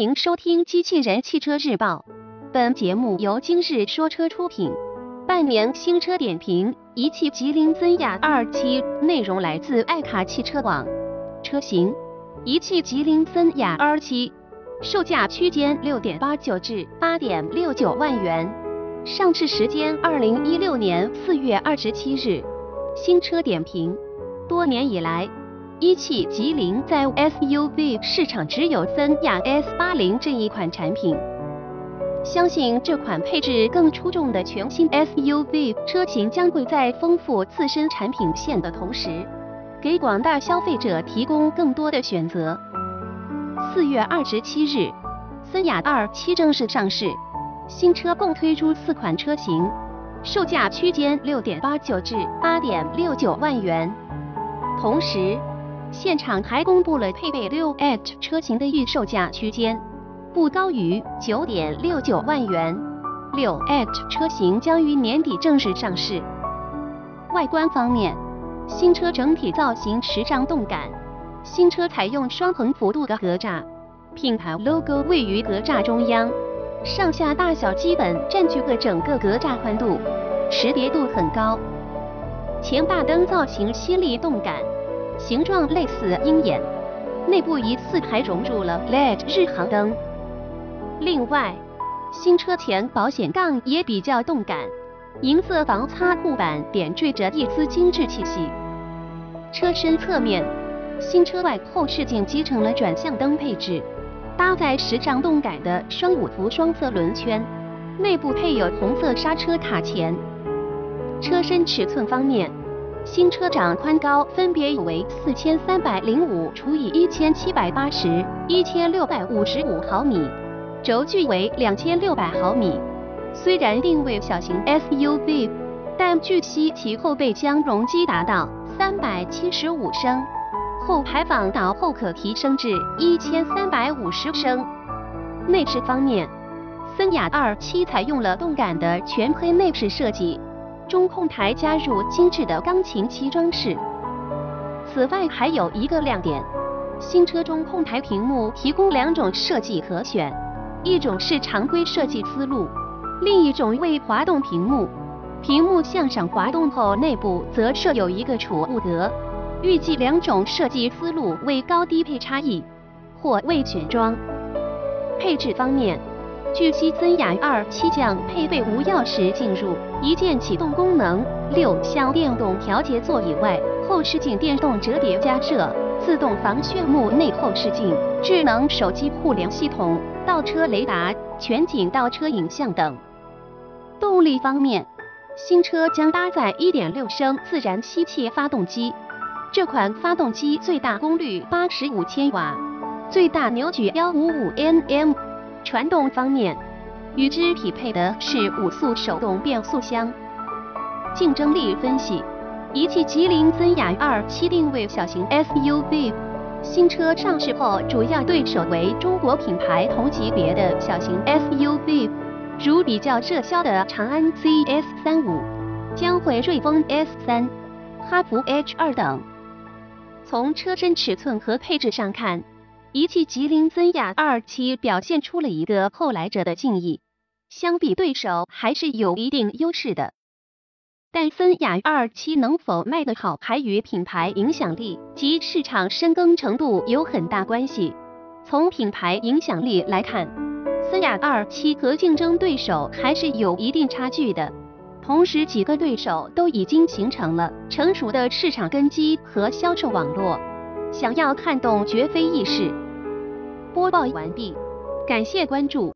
迎收听《机器人汽车日报》，本节目由今日说车出品。半年新车点评：一汽吉林尊雅二七，内容来自爱卡汽车网。车型：一汽吉林尊雅二七，售价区间六点八九至八点六九万元。上市时间：二零一六年四月二十七日。新车点评：多年以来。一汽吉林在 SUV 市场只有森雅 S80 这一款产品，相信这款配置更出众的全新 SUV 车型将会在丰富自身产品线的同时，给广大消费者提供更多的选择。四月二十七日，森雅二七正式上市，新车共推出四款车型，售价区间六点八九至八点六九万元，同时。现场还公布了配备六 H 车型的预售价区间，不高于九点六九万元。六 H 车型将于年底正式上市。外观方面，新车整体造型时尚动感，新车采用双横幅度的格栅，品牌 logo 位于格栅中央，上下大小基本占据了整个格栅宽度，识别度很高。前大灯造型犀利动感。形状类似鹰眼，内部疑似还融入了 LED 日行灯。另外，新车前保险杠也比较动感，银色防擦护板点缀着一丝精致气息。车身侧面，新车外后视镜集成了转向灯配置，搭载时尚动感的双五辐双色轮圈，内部配有红色刹车卡钳。车身尺寸方面。新车长宽高分别为四千三百零五除以一千七百八十一千六百五十五毫米，轴距为两千六百毫米。虽然定位小型 SUV，但据悉其后备箱容积达到三百七十五升，后排防倒后可提升至一千三百五十升。内饰方面，森雅二七采用了动感的全黑内饰设计。中控台加入精致的钢琴漆装饰。此外，还有一个亮点，新车中控台屏幕提供两种设计可选，一种是常规设计思路，另一种为滑动屏幕。屏幕向上滑动后，内部则设有一个储物格。预计两种设计思路为高低配差异，或未选装。配置方面。据悉，森雅二七将配备无钥匙进入、一键启动功能、六项电动调节座椅外，后视镜电动折叠加热、自动防眩目内后视镜、智能手机互联系统、倒车雷达、全景倒车影像等。动力方面，新车将搭载1.6升自然吸气发动机，这款发动机最大功率85千瓦，最大扭矩155 Nm。传动方面，与之匹配的是五速手动变速箱。竞争力分析：一汽吉林尊雅二七定位小型 SUV，新车上市后主要对手为中国品牌同级别的小型 SUV，如比较热销的长安 CS 三五、江淮瑞风 S 三、哈弗 H 二等。从车身尺寸和配置上看。一汽吉林尊雅二期表现出了一个后来者的敬意，相比对手还是有一定优势的。但森雅二期能否卖得好，还与品牌影响力及市场深耕程度有很大关系。从品牌影响力来看，森雅二期和竞争对手还是有一定差距的。同时，几个对手都已经形成了成熟的市场根基和销售网络。想要看懂绝非易事。播报完毕，感谢关注。